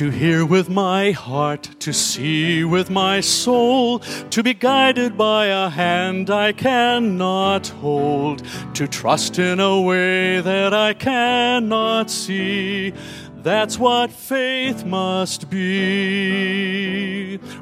To hear with my heart, to see with my soul, to be guided by a hand I cannot hold, to trust in a way that I cannot see. That's what faith must be.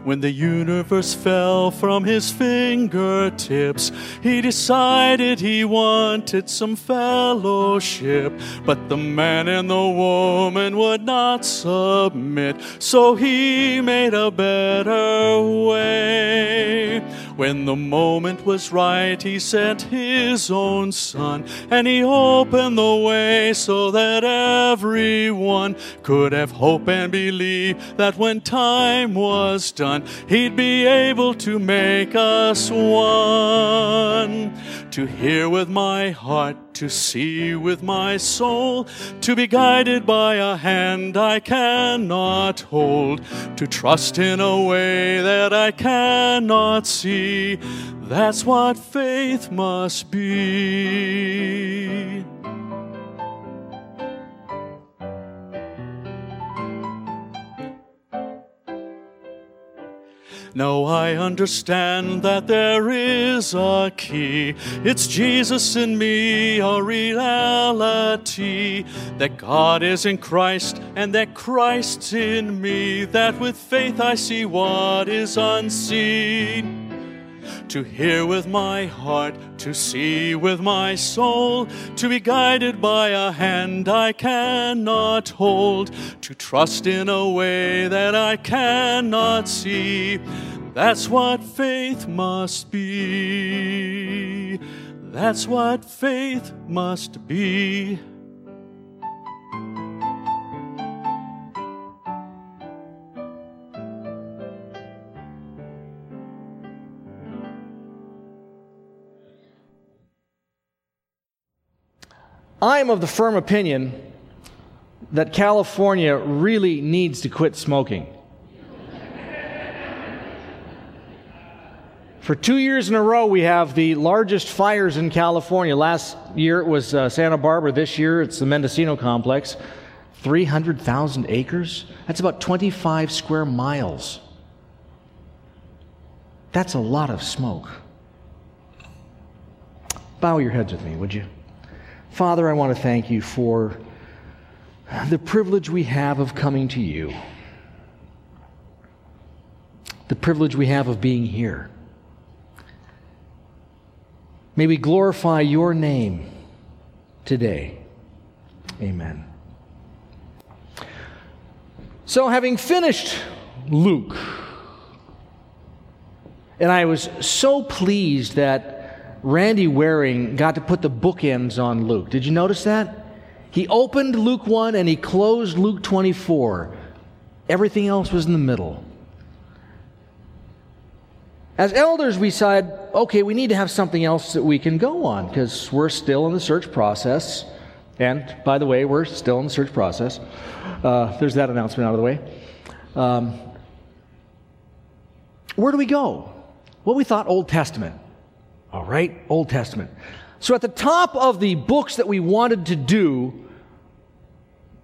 When the universe fell from his fingertips, he decided he wanted some fellowship. But the man and the woman would not submit, so he made a better way. When the moment was right, he sent his own son, and he opened the way so that everyone could have hope and believe that when time was done, he'd be able to make us one. To hear with my heart, to see with my soul, to be guided by a hand I cannot hold, to trust in a way that I cannot see. That's what faith must be. Now I understand that there is a key. It's Jesus in me, a reality. That God is in Christ and that Christ's in me. That with faith I see what is unseen to hear with my heart, to see with my soul, to be guided by a hand I cannot hold, to trust in a way that I cannot see. That's what faith must be. That's what faith must be. I am of the firm opinion that California really needs to quit smoking. For two years in a row, we have the largest fires in California. Last year it was uh, Santa Barbara. This year it's the Mendocino complex. 300,000 acres? That's about 25 square miles. That's a lot of smoke. Bow your heads with me, would you? Father, I want to thank you for the privilege we have of coming to you, the privilege we have of being here. May we glorify your name today. Amen. So, having finished Luke, and I was so pleased that Randy Waring got to put the bookends on Luke. Did you notice that? He opened Luke 1 and he closed Luke 24. Everything else was in the middle. As elders, we said, okay, we need to have something else that we can go on because we're still in the search process. And by the way, we're still in the search process. Uh, there's that announcement out of the way. Um, where do we go? Well, we thought Old Testament. All right, Old Testament. So at the top of the books that we wanted to do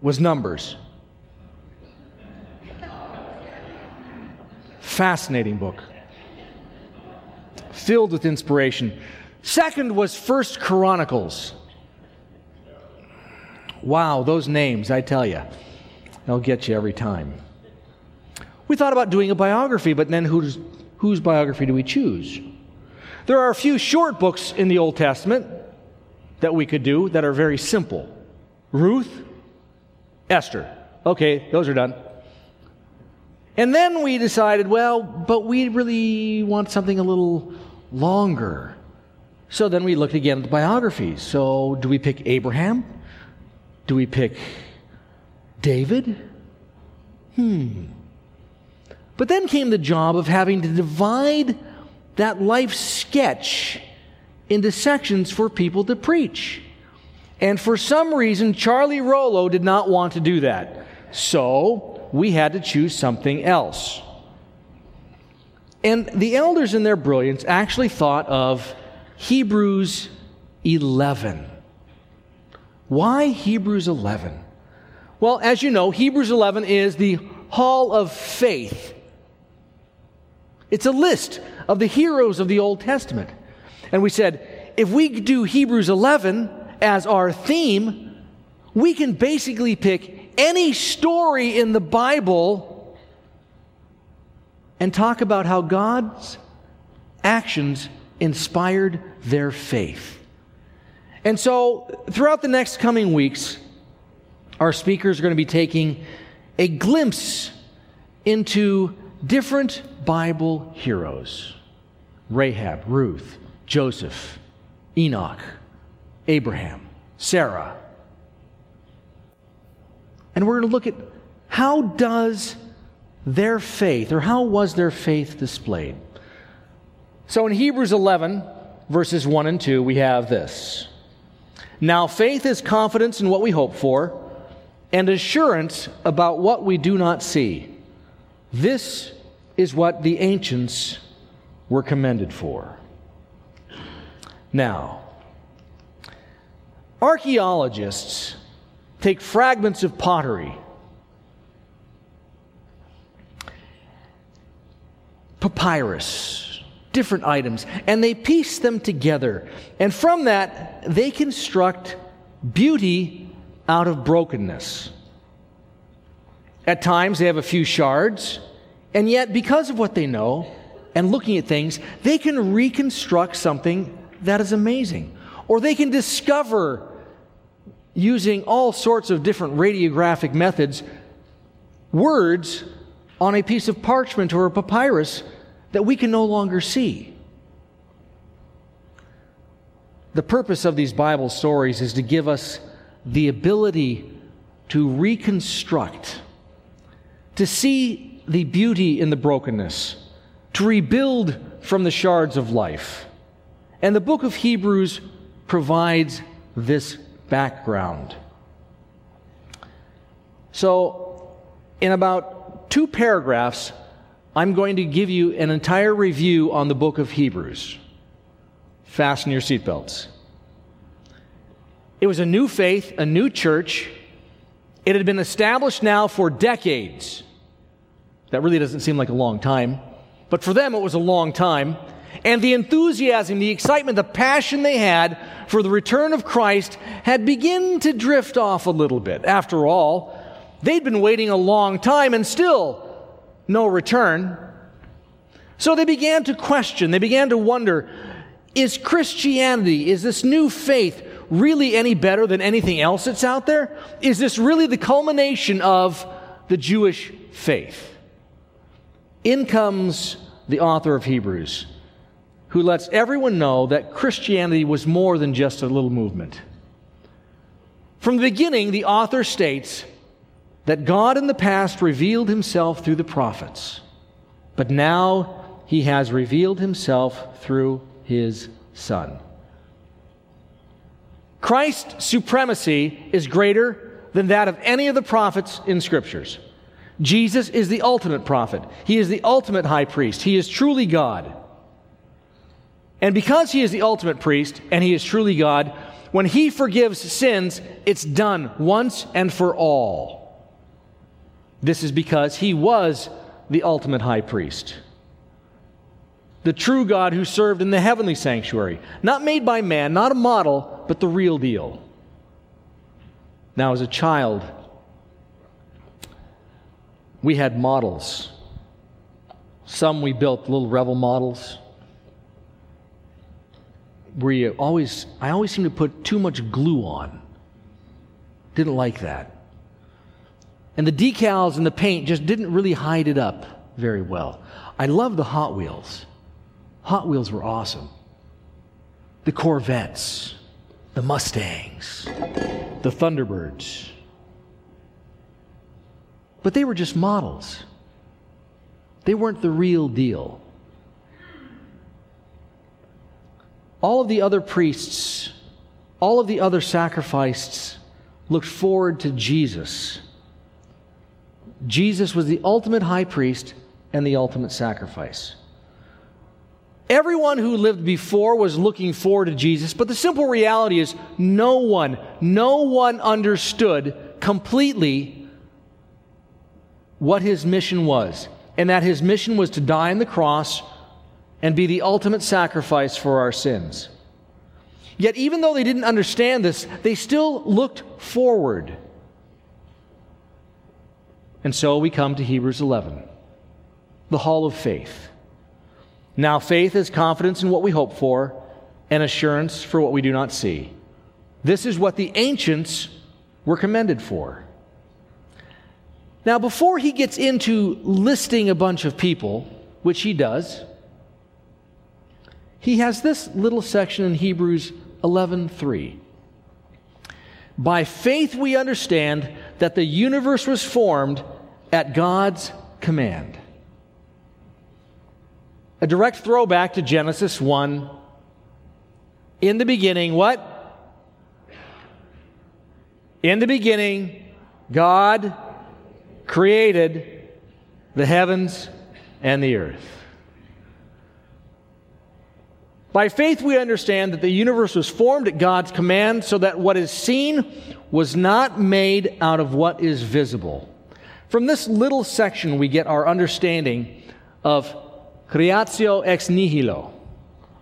was Numbers. Fascinating book. Filled with inspiration. Second was First Chronicles. Wow, those names, I tell you, they'll get you every time. We thought about doing a biography, but then whose, whose biography do we choose? There are a few short books in the Old Testament that we could do that are very simple Ruth, Esther. Okay, those are done. And then we decided, well, but we really want something a little longer. So then we looked again at the biographies. So do we pick Abraham? Do we pick David? Hmm. But then came the job of having to divide that life sketch into sections for people to preach. And for some reason, Charlie Rollo did not want to do that. So we had to choose something else. And the elders, in their brilliance, actually thought of Hebrews 11. Why Hebrews 11? Well, as you know, Hebrews 11 is the hall of faith. It's a list of the heroes of the Old Testament. And we said, if we do Hebrews 11 as our theme, we can basically pick any story in the Bible and talk about how God's actions inspired their faith. And so, throughout the next coming weeks, our speakers are going to be taking a glimpse into different Bible heroes Rahab, Ruth, Joseph, Enoch, Abraham, Sarah. And we're going to look at how does their faith, or how was their faith displayed? So in Hebrews 11, verses 1 and 2, we have this. Now, faith is confidence in what we hope for and assurance about what we do not see. This is what the ancients were commended for. Now, archaeologists take fragments of pottery, papyrus, different items, and they piece them together. And from that, they construct beauty out of brokenness. At times, they have a few shards, and yet, because of what they know and looking at things, they can reconstruct something that is amazing. Or they can discover, using all sorts of different radiographic methods, words on a piece of parchment or a papyrus that we can no longer see. The purpose of these Bible stories is to give us the ability to reconstruct, to see the beauty in the brokenness, to rebuild from the shards of life. And the book of Hebrews provides this background. So, in about two paragraphs, I'm going to give you an entire review on the book of Hebrews. Fasten your seatbelts. It was a new faith, a new church. It had been established now for decades. That really doesn't seem like a long time, but for them it was a long time. And the enthusiasm, the excitement, the passion they had for the return of Christ had begun to drift off a little bit. After all, they'd been waiting a long time and still no return. So they began to question, they began to wonder is Christianity, is this new faith, really any better than anything else that's out there? Is this really the culmination of the Jewish faith? In comes the author of Hebrews, who lets everyone know that Christianity was more than just a little movement. From the beginning, the author states that God in the past revealed himself through the prophets, but now he has revealed himself through his Son. Christ's supremacy is greater than that of any of the prophets in scriptures. Jesus is the ultimate prophet. He is the ultimate high priest. He is truly God. And because he is the ultimate priest and he is truly God, when he forgives sins, it's done once and for all. This is because he was the ultimate high priest. The true God who served in the heavenly sanctuary, not made by man, not a model, but the real deal. Now, as a child, we had models. Some we built little Revell models. Where you always, I always seem to put too much glue on. Didn't like that. And the decals and the paint just didn't really hide it up very well. I loved the Hot Wheels. Hot Wheels were awesome. The Corvettes the Mustangs, the Thunderbirds. But they were just models, they weren't the real deal. All of the other priests, all of the other sacrifices looked forward to Jesus. Jesus was the ultimate high priest and the ultimate sacrifice. Everyone who lived before was looking forward to Jesus, but the simple reality is no one, no one understood completely what his mission was, and that his mission was to die on the cross and be the ultimate sacrifice for our sins. Yet, even though they didn't understand this, they still looked forward. And so we come to Hebrews 11, the hall of faith. Now, faith is confidence in what we hope for and assurance for what we do not see. This is what the ancients were commended for. Now, before he gets into listing a bunch of people, which he does, he has this little section in Hebrews 11:3. By faith we understand that the universe was formed at God's command. A direct throwback to Genesis 1. In the beginning, what? In the beginning, God created the heavens and the earth. By faith, we understand that the universe was formed at God's command so that what is seen was not made out of what is visible. From this little section, we get our understanding of creatio ex nihilo,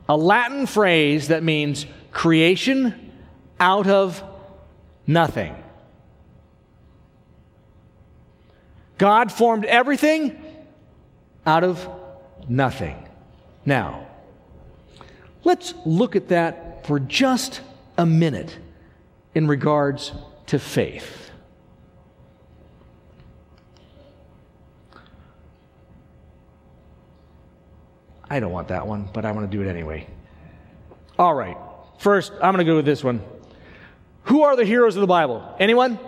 a Latin phrase that means creation out of nothing. God formed everything out of nothing. Now, let's look at that for just a minute in regards to faith. I don't want that one, but I want to do it anyway. All right. First, I'm going to go with this one. Who are the heroes of the Bible? Anyone?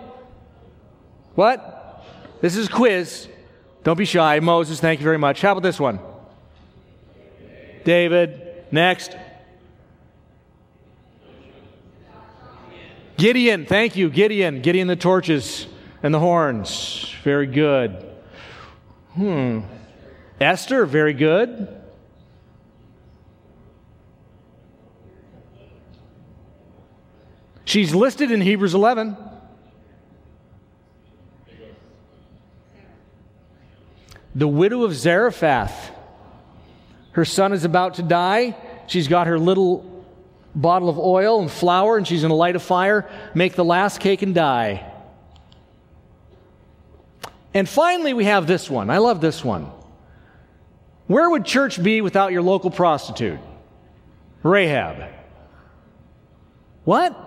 What? This is a quiz. Don't be shy. Moses, thank you very much. How about this one? David. Next. Gideon. Thank you. Gideon. Gideon the torches and the horns. Very good. Hmm. Esther. Very good. She's listed in Hebrews 11. the widow of Zarephath. Her son is about to die. She's got her little bottle of oil and flour, and she's going to light a fire, make the last cake, and die. And finally, we have this one. I love this one. Where would church be without your local prostitute? Rahab. What?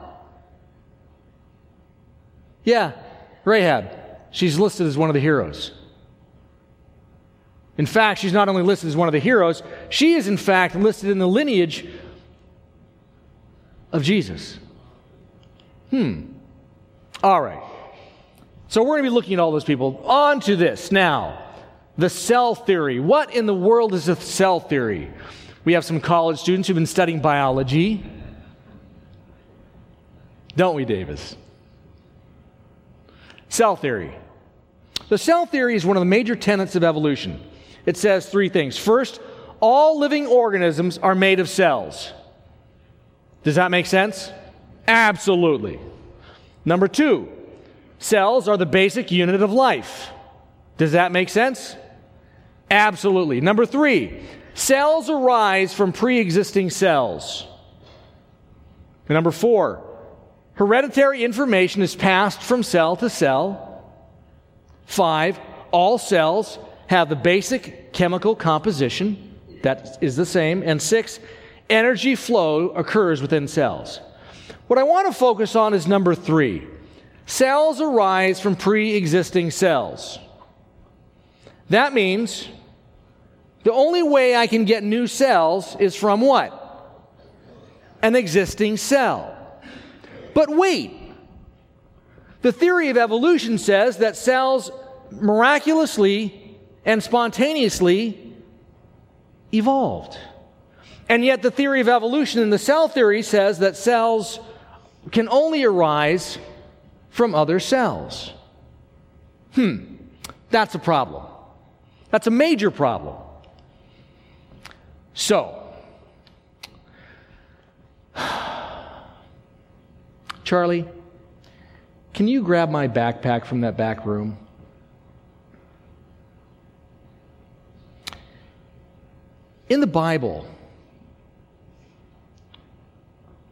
Yeah, Rahab. She's listed as one of the heroes. In fact, she's not only listed as one of the heroes, she is in fact listed in the lineage of Jesus. Hmm. All right. So we're going to be looking at all those people. On to this now. The cell theory. What in the world is a cell theory? We have some college students who've been studying biology. Don't we, Davis? Cell theory. The cell theory is one of the major tenets of evolution it says three things. First, all living organisms are made of cells. Does that make sense? Absolutely. Number two, cells are the basic unit of life. Does that make sense? Absolutely. Number three, cells arise from pre existing cells. Number four, hereditary information is passed from cell to cell. Five, all cells have the basic chemical composition that is the same. And six, energy flow occurs within cells. What I want to focus on is number three cells arise from pre existing cells. That means the only way I can get new cells is from what? An existing cell. But wait, the theory of evolution says that cells miraculously and spontaneously evolved. And yet, the theory of evolution and the cell theory says that cells can only arise from other cells. Hmm, that's a problem. That's a major problem. So, Charlie, can you grab my backpack from that back room? In the Bible,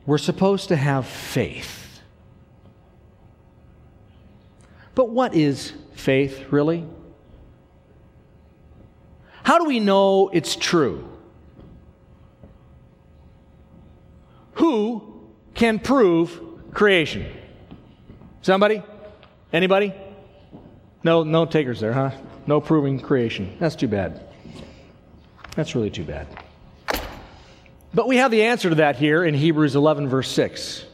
we're supposed to have faith. But what is faith, really? How do we know it's true? Who can prove creation? Somebody? Anybody? No, no takers there, huh? No proving creation. That's too bad. That's really too bad. But we have the answer to that here in Hebrews 11, verse 6.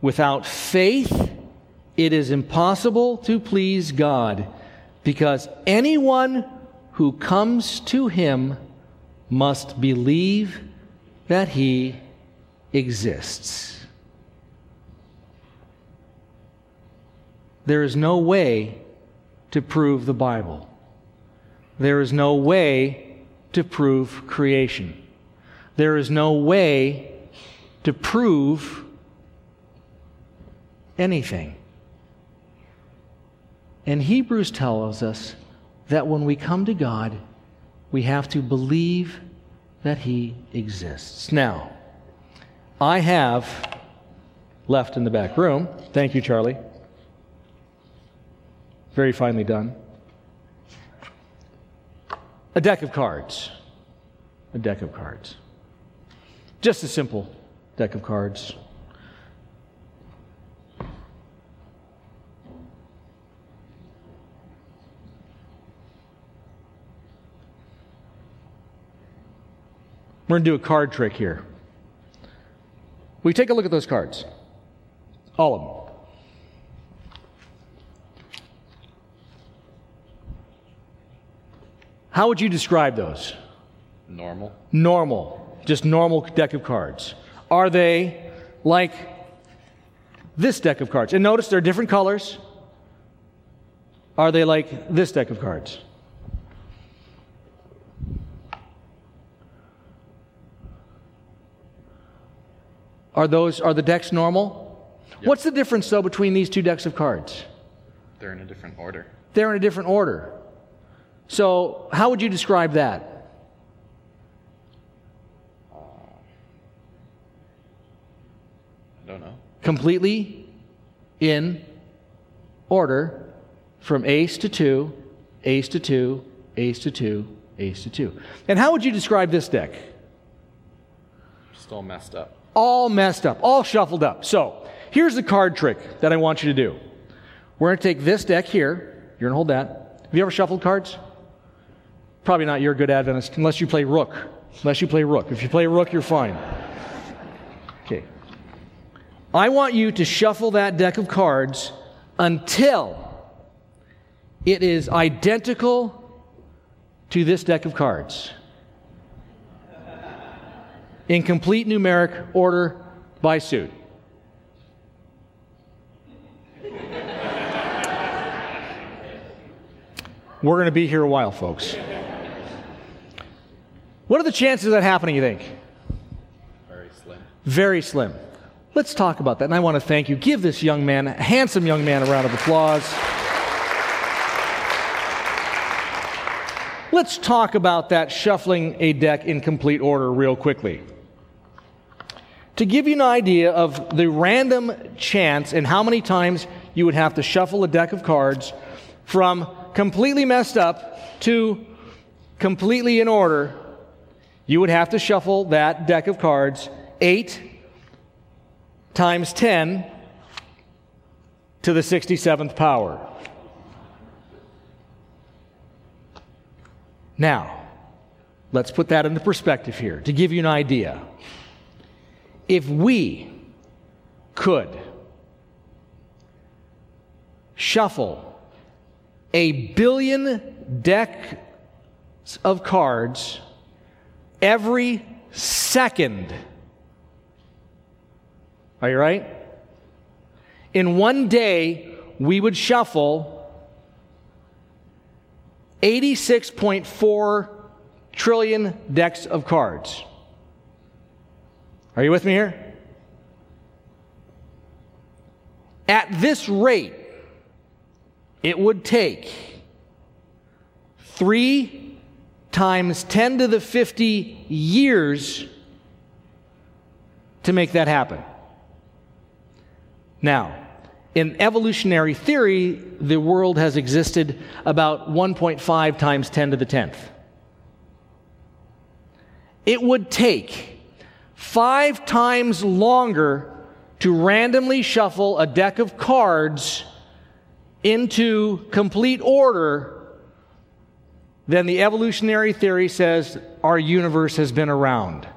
Without faith, it is impossible to please God, because anyone who comes to him must believe that he exists. There is no way to prove the Bible. There is no way to prove creation. There is no way to prove anything. And Hebrews tells us that when we come to God, we have to believe that He exists. Now, I have left in the back room, thank you, Charlie. Very finely done. A deck of cards. A deck of cards. Just a simple deck of cards. We're going to do a card trick here. We take a look at those cards. All of them. How would you describe those? Normal. Normal. Just normal deck of cards. Are they like this deck of cards? And notice they're different colors. Are they like this deck of cards? Are those are the decks normal? Yep. What's the difference though between these two decks of cards? They're in a different order. They're in a different order. So, how would you describe that? I don't know. Completely in order from ace to two, ace to two, ace to two, ace to two. And how would you describe this deck? Just all messed up. all messed up, all shuffled up. So here's the card trick that I want you to do. We're going to take this deck here. You're going to hold that. Have you ever shuffled cards? Probably not. You're good Adventist, unless you play Rook. Unless you play Rook. If you play Rook, you're fine. Okay. I want you to shuffle that deck of cards until it is identical to this deck of cards in complete numeric order by suit. We're going to be here a while, folks. What are the chances of that happening, you think? Very slim. Very slim. Let's talk about that. And I want to thank you. Give this young man, a handsome young man, a round of applause. Let's talk about that shuffling a deck in complete order real quickly. To give you an idea of the random chance and how many times you would have to shuffle a deck of cards from completely messed up to completely in order, you would have to shuffle that deck of cards eight times 10 to the 67th power. Now, let's put that into perspective here to give you an idea. If we could shuffle a billion decks of cards every second, are you right? In one day, we would shuffle 86.4 trillion decks of cards. Are you with me here? At this rate, it would take three times 10 to the 50 years to make that happen. Now, in evolutionary theory, the world has existed about 1.5 times 10 to the 10th. It would take five times longer to randomly shuffle a deck of cards into complete order than the evolutionary theory says our universe has been around.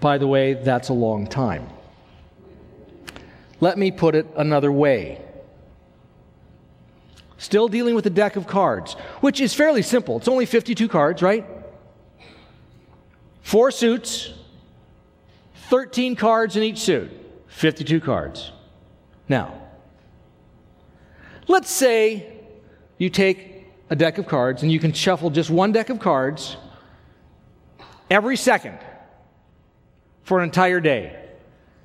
By the way, that's a long time. Let me put it another way. Still dealing with a deck of cards, which is fairly simple. It's only 52 cards, right? Four suits, 13 cards in each suit, 52 cards. Now, let's say you take a deck of cards and you can shuffle just one deck of cards every second for an entire day.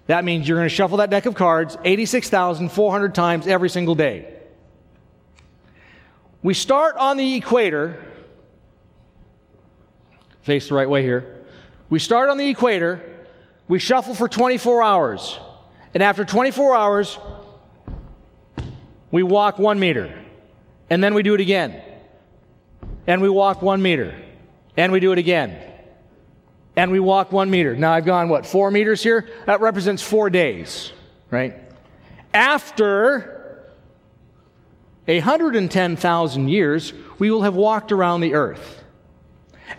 That means you're going to shuffle that deck of cards 86,400 times every single day. We start on the equator. Face the right way here. We start on the equator. We shuffle for 24 hours. And after 24 hours, we walk one meter. And then we do it again. And we walk one meter. And we do it again and we walk one meter. Now I've gone, what, four meters here? That represents four days, right? After 110,000 years, we will have walked around the earth.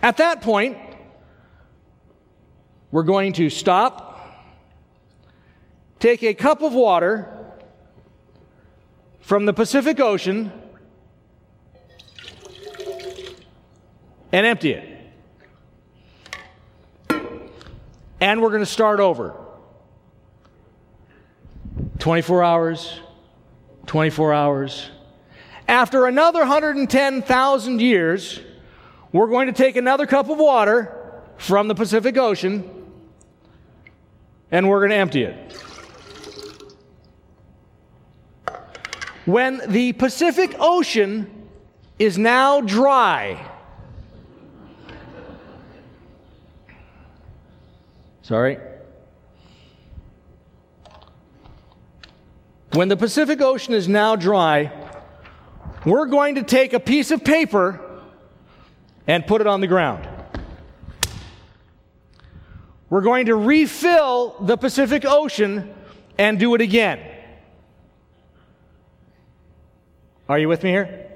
At that point, we're going to stop, take a cup of water from the Pacific Ocean, and empty it. and we're going to start over. 24 hours, 24 hours. After another 110,000 years, we're going to take another cup of water from the Pacific Ocean and we're going to empty it. When the Pacific Ocean is now dry, Sorry. When the Pacific Ocean is now dry, we're going to take a piece of paper and put it on the ground. We're going to refill the Pacific Ocean and do it again. Are you with me here?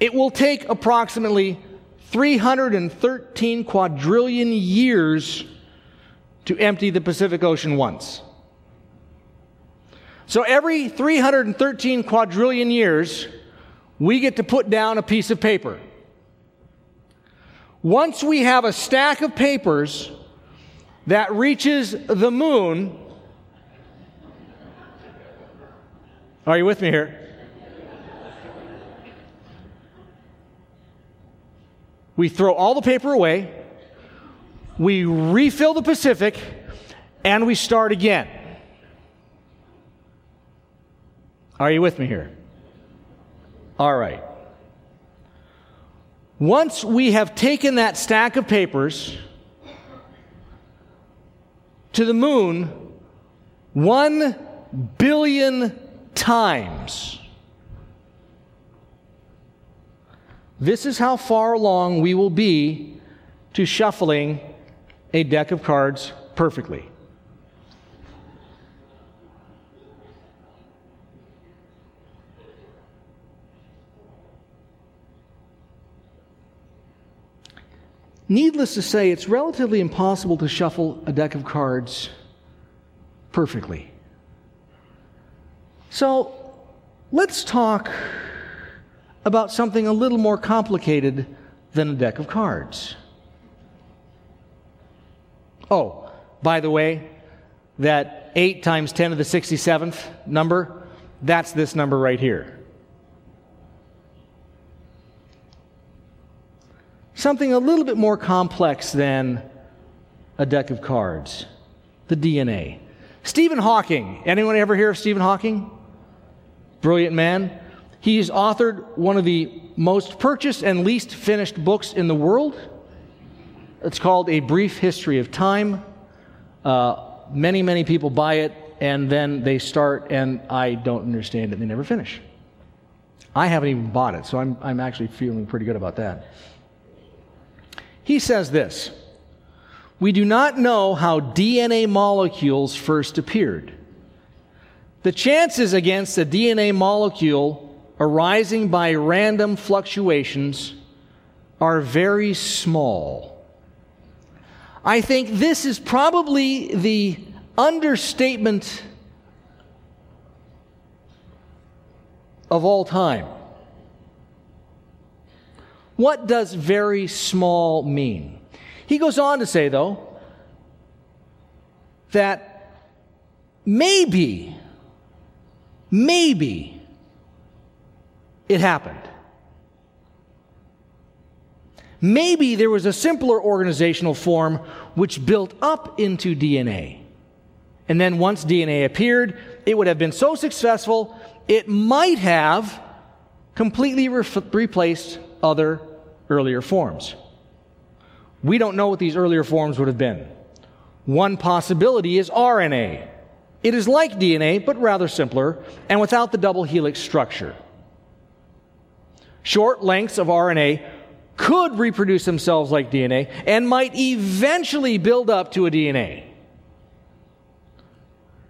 It will take approximately 313 quadrillion years to empty the Pacific Ocean once. So every 313 quadrillion years, we get to put down a piece of paper. Once we have a stack of papers that reaches the moon, are you with me here? We throw all the paper away, we refill the Pacific, and we start again. Are you with me here? All right. Once we have taken that stack of papers to the moon one billion times, This is how far along we will be to shuffling a deck of cards perfectly. Needless to say, it's relatively impossible to shuffle a deck of cards perfectly. So let's talk about something a little more complicated than a deck of cards. Oh, by the way, that 8 times 10 to the 67th number, that's this number right here. Something a little bit more complex than a deck of cards the DNA. Stephen Hawking. Anyone ever hear of Stephen Hawking? Brilliant man. He's authored one of the most purchased and least finished books in the world. It's called A Brief History of Time. Uh, many, many people buy it, and then they start, and I don't understand it. They never finish. I haven't even bought it, so I'm, I'm actually feeling pretty good about that. He says this We do not know how DNA molecules first appeared. The chances against a DNA molecule arising by random fluctuations are very small. I think this is probably the understatement of all time. What does very small mean? He goes on to say, though, that maybe, maybe it happened. Maybe there was a simpler organizational form which built up into DNA. And then once DNA appeared, it would have been so successful, it might have completely re- replaced other earlier forms. We don't know what these earlier forms would have been. One possibility is RNA. It is like DNA, but rather simpler and without the double helix structure. Short lengths of RNA could reproduce themselves like DNA and might eventually build up to a DNA.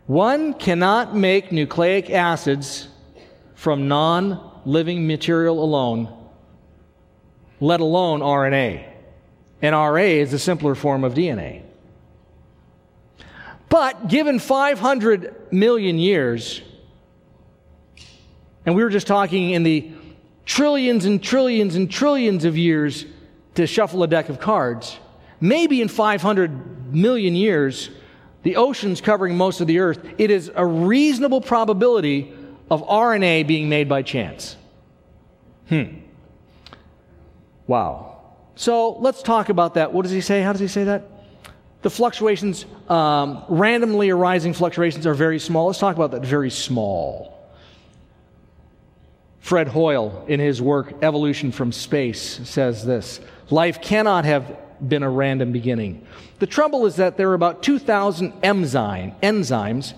One cannot make nucleic acids from non living material alone, let alone RNA. And RNA is a simpler form of DNA. But given 500 million years, and we were just talking in the trillions and trillions and trillions of years to shuffle a deck of cards. Maybe in 500 million years, the oceans covering most of the earth, it is a reasonable probability of RNA being made by chance. Hmm. Wow. So let's talk about that. What does he say? How does he say that? The fluctuations, um, randomly arising fluctuations, are very small. Let's talk about that very small. Fred Hoyle, in his work Evolution from Space, says this Life cannot have been a random beginning. The trouble is that there are about 2,000 enzyme, enzymes,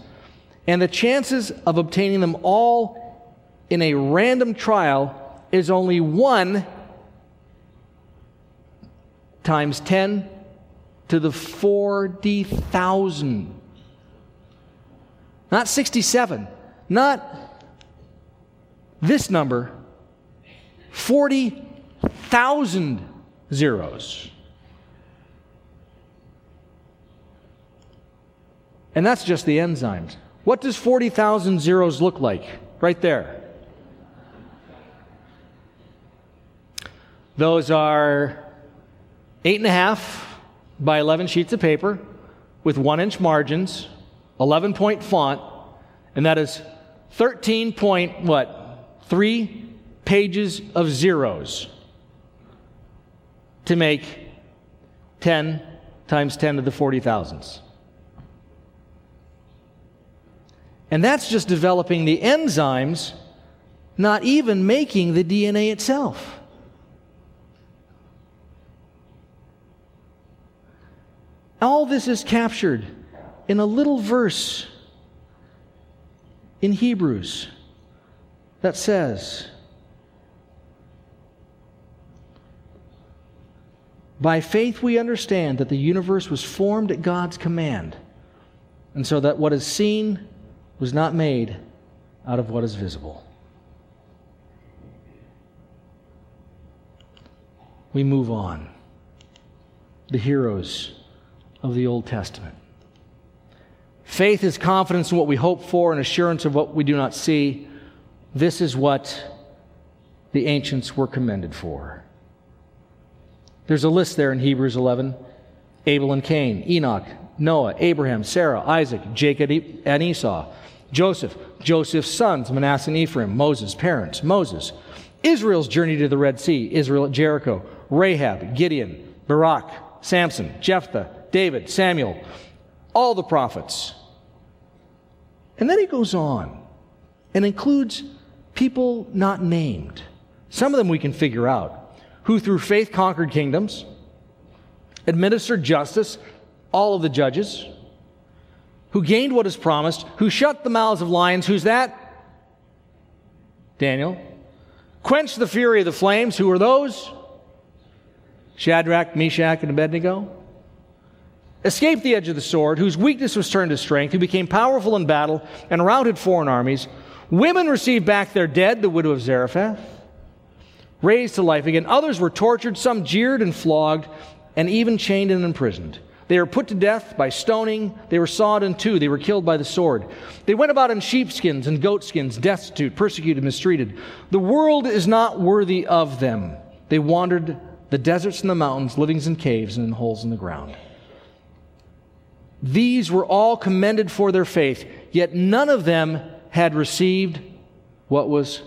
and the chances of obtaining them all in a random trial is only 1 times 10 to the 40,000. Not 67, not this number 40,000 zeros. And that's just the enzymes. What does 40,000 zeros look like? Right there. Those are eight and a half by 11 sheets of paper with one inch margins, 11 point font, and that is 13 point what? three pages of zeros to make 10 times 10 to the 40 thousands. And that's just developing the enzymes, not even making the DNA itself. All this is captured in a little verse in Hebrews that says, By faith, we understand that the universe was formed at God's command, and so that what is seen was not made out of what is visible. We move on. The heroes of the Old Testament. Faith is confidence in what we hope for and assurance of what we do not see. This is what the ancients were commended for. There's a list there in Hebrews 11 Abel and Cain, Enoch, Noah, Abraham, Sarah, Isaac, Jacob and Esau, Joseph, Joseph's sons, Manasseh and Ephraim, Moses' parents, Moses, Israel's journey to the Red Sea, Israel at Jericho, Rahab, Gideon, Barak, Samson, Jephthah, David, Samuel, all the prophets, And then he goes on and includes people not named. Some of them we can figure out, who through faith conquered kingdoms, administered justice, all of the judges, who gained what is promised, who shut the mouths of lions. Who's that? Daniel. Quenched the fury of the flames. Who are those? Shadrach, Meshach, and Abednego. Escaped the edge of the sword, whose weakness was turned to strength, who became powerful in battle and routed foreign armies. Women received back their dead, the widow of Zarephath, raised to life again. Others were tortured, some jeered and flogged, and even chained and imprisoned. They were put to death by stoning. They were sawed in two. They were killed by the sword. They went about in sheepskins and goatskins, destitute, persecuted, mistreated. The world is not worthy of them. They wandered the deserts and the mountains, living in caves and in holes in the ground. These were all commended for their faith, yet none of them had received what was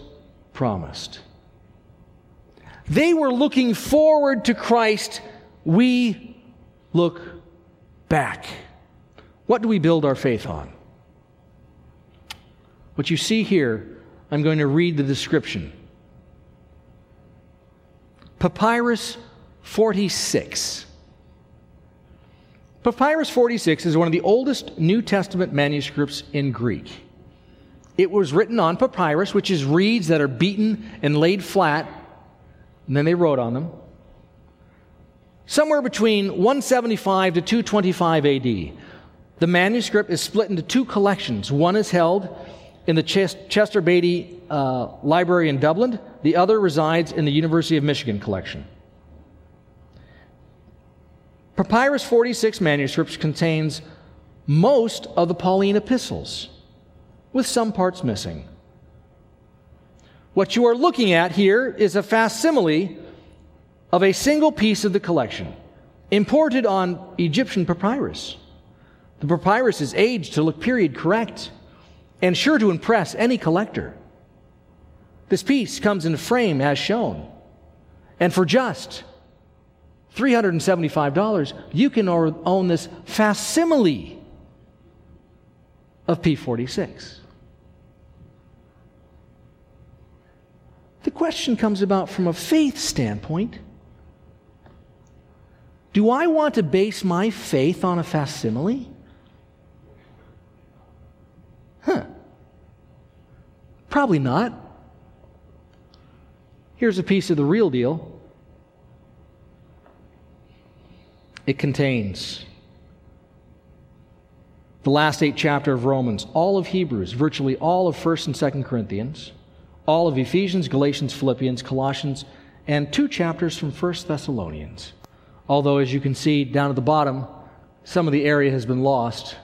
promised. They were looking forward to Christ. We look back. What do we build our faith on? What you see here, I'm going to read the description. Papyrus 46. Papyrus 46 is one of the oldest New Testament manuscripts in Greek. It was written on papyrus, which is reeds that are beaten and laid flat, and then they wrote on them somewhere between 175 to 225 AD. The manuscript is split into two collections. One is held in the Chester Beatty uh, Library in Dublin, the other resides in the University of Michigan collection. Papyrus 46 manuscripts contains most of the Pauline epistles, with some parts missing. What you are looking at here is a facsimile of a single piece of the collection, imported on Egyptian papyrus. The papyrus is aged to look period correct and sure to impress any collector. This piece comes in frame as shown. And for just $375, you can own this facsimile of P46. The question comes about from a faith standpoint. Do I want to base my faith on a facsimile? Huh. Probably not. Here's a piece of the real deal it contains the last eight chapter of Romans, all of Hebrews, virtually all of 1st and 2nd Corinthians, all of Ephesians, Galatians, Philippians, Colossians, and two chapters from 1st Thessalonians. Although, as you can see down at the bottom, some of the area has been lost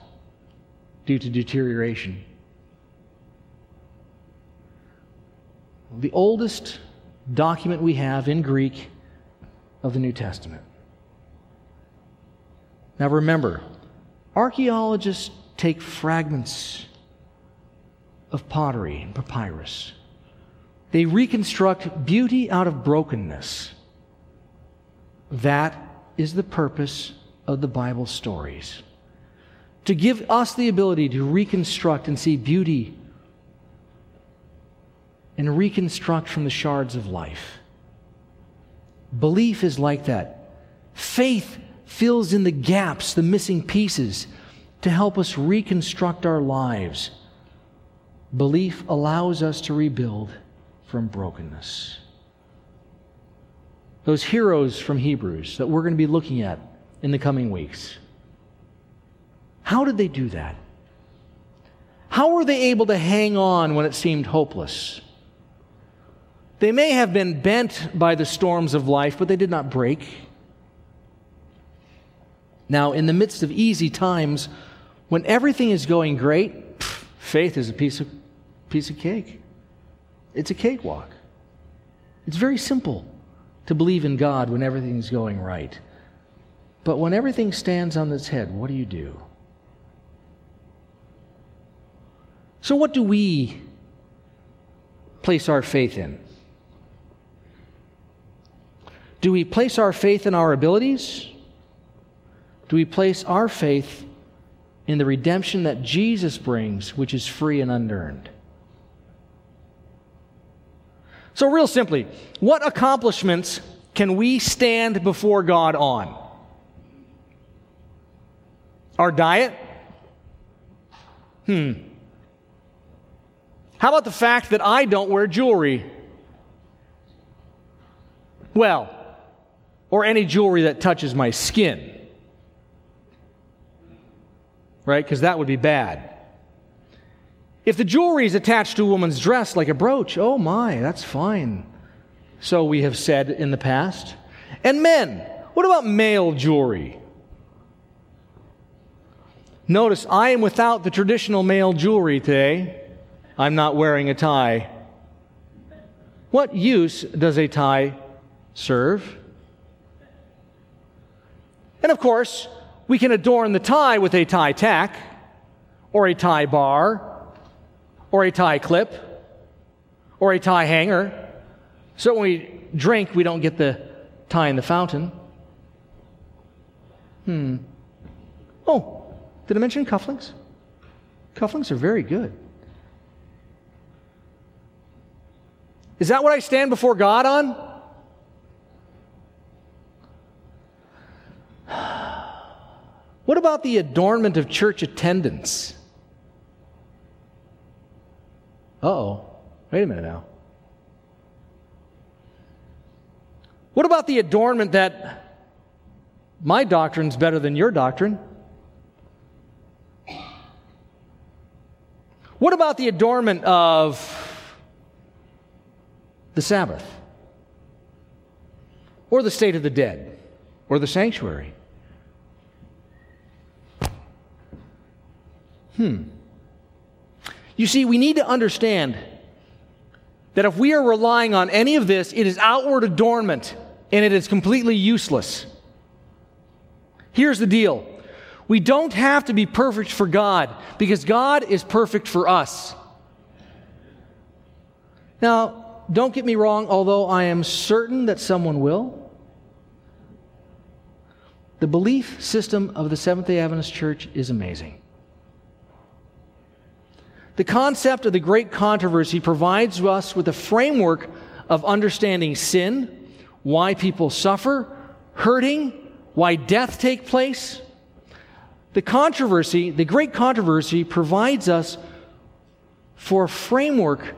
due to deterioration. The oldest document we have in Greek of the New Testament. Now remember, archaeologists take fragments of pottery and papyrus. They reconstruct beauty out of brokenness. That is the purpose of the Bible stories to give us the ability to reconstruct and see beauty and reconstruct from the shards of life. Belief is like that. Faith fills in the gaps, the missing pieces, to help us reconstruct our lives. Belief allows us to rebuild from brokenness those heroes from Hebrews that we're going to be looking at in the coming weeks. How did they do that? How were they able to hang on when it seemed hopeless? They may have been bent by the storms of life, but they did not break. Now, in the midst of easy times, when everything is going great, faith is a piece of, piece of cake. It's a cakewalk. It's very simple to believe in God when everything's going right. But when everything stands on its head, what do you do? So, what do we place our faith in? Do we place our faith in our abilities? Do we place our faith in the redemption that Jesus brings, which is free and unearned. So, real simply, what accomplishments can we stand before God on? Our diet? Hmm. How about the fact that I don't wear jewelry? Well, or any jewelry that touches my skin. Right? Because that would be bad. If the jewelry is attached to a woman's dress like a brooch, oh my, that's fine. So we have said in the past. And men, what about male jewelry? Notice I am without the traditional male jewelry today. I'm not wearing a tie. What use does a tie serve? And of course, we can adorn the tie with a tie tack, or a tie bar, or a tie clip, or a tie hanger. So when we drink, we don't get the tie in the fountain. Hmm. Oh, did I mention cufflinks? Cufflinks are very good. Is that what I stand before God on? What about the adornment of church attendance? oh. Wait a minute now. What about the adornment that my doctrine's better than your doctrine? What about the adornment of the Sabbath? Or the state of the dead? Or the sanctuary? Hmm. You see, we need to understand that if we are relying on any of this, it is outward adornment and it is completely useless. Here's the deal we don't have to be perfect for God because God is perfect for us. Now, don't get me wrong, although I am certain that someone will. The belief system of the Seventh day Adventist Church is amazing. The concept of the great controversy provides us with a framework of understanding sin, why people suffer, hurting, why death take place. The controversy, the great controversy provides us for a framework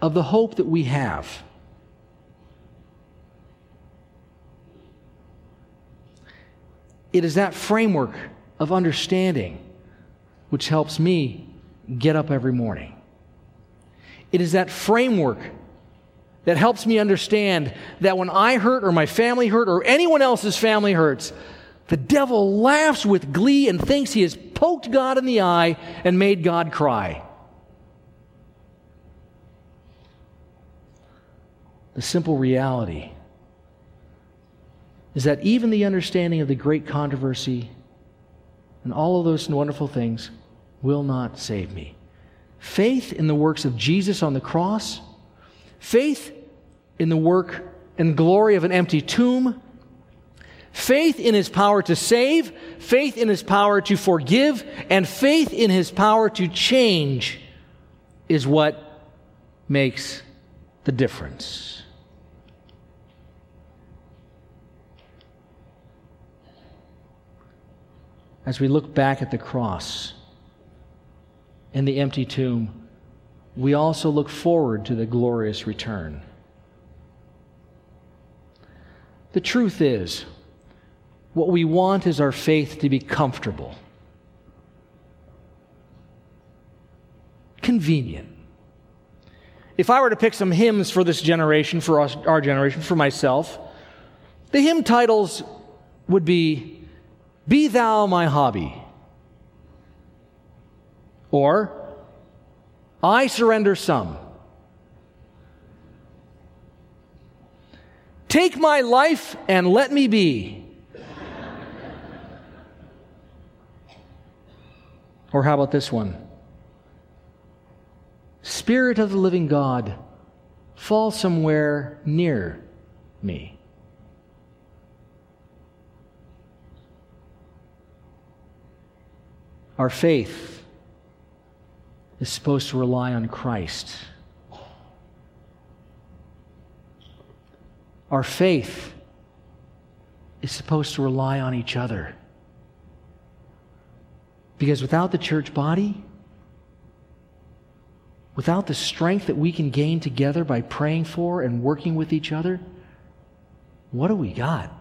of the hope that we have. It is that framework of understanding which helps me get up every morning. It is that framework that helps me understand that when I hurt or my family hurt or anyone else's family hurts, the devil laughs with glee and thinks he has poked God in the eye and made God cry. The simple reality is that even the understanding of the great controversy and all of those wonderful things will not save me. Faith in the works of Jesus on the cross, faith in the work and glory of an empty tomb, faith in his power to save, faith in his power to forgive, and faith in his power to change is what makes the difference. as we look back at the cross and the empty tomb, we also look forward to the glorious return. The truth is, what we want is our faith to be comfortable, convenient. If I were to pick some hymns for this generation, for us, our generation, for myself, the hymn titles would be be thou my hobby. Or, I surrender some. Take my life and let me be. or how about this one? Spirit of the living God, fall somewhere near me. Our faith is supposed to rely on Christ. Our faith is supposed to rely on each other. Because without the church body, without the strength that we can gain together by praying for and working with each other, what do we got?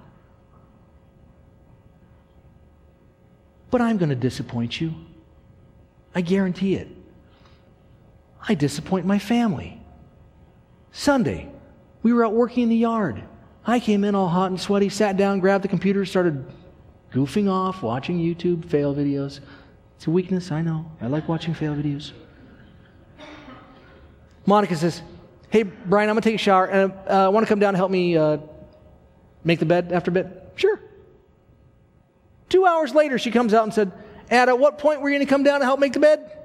But I'm going to disappoint you. I guarantee it. I disappoint my family. Sunday, we were out working in the yard. I came in all hot and sweaty, sat down, grabbed the computer, started goofing off, watching YouTube fail videos. It's a weakness, I know. I like watching fail videos. Monica says, Hey, Brian, I'm going to take a shower and uh, I want to come down and help me uh, make the bed after bed. Sure. Two hours later, she comes out and said, At at what point were you going to come down and help make the bed?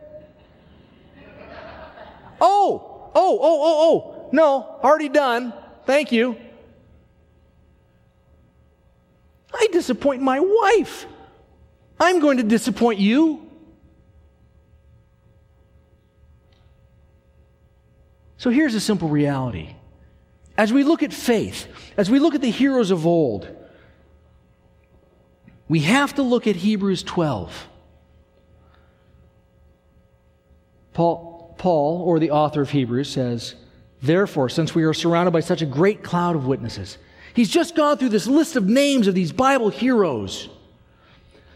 Oh, oh, oh, oh, oh. No, already done. Thank you. I disappoint my wife. I'm going to disappoint you. So here's a simple reality. As we look at faith, as we look at the heroes of old, we have to look at Hebrews 12. Paul, Paul, or the author of Hebrews, says, Therefore, since we are surrounded by such a great cloud of witnesses, he's just gone through this list of names of these Bible heroes.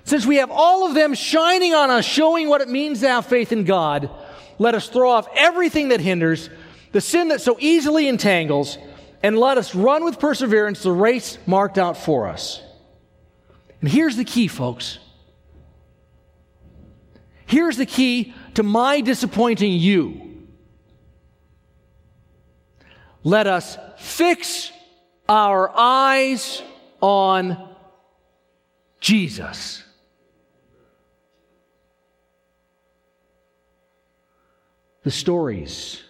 Since we have all of them shining on us, showing what it means to have faith in God, let us throw off everything that hinders, the sin that so easily entangles, and let us run with perseverance the race marked out for us. And here's the key, folks. Here's the key to my disappointing you. Let us fix our eyes on Jesus. The stories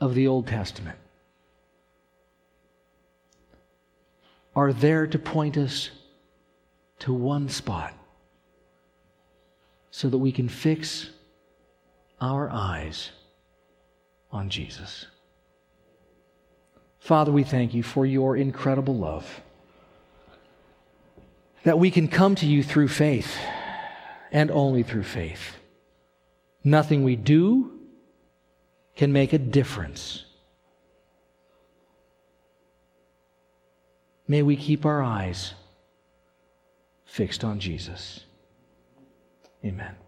of the Old Testament are there to point us to one spot so that we can fix our eyes on Jesus. Father, we thank you for your incredible love. That we can come to you through faith and only through faith. Nothing we do can make a difference. May we keep our eyes fixed on Jesus. Amen.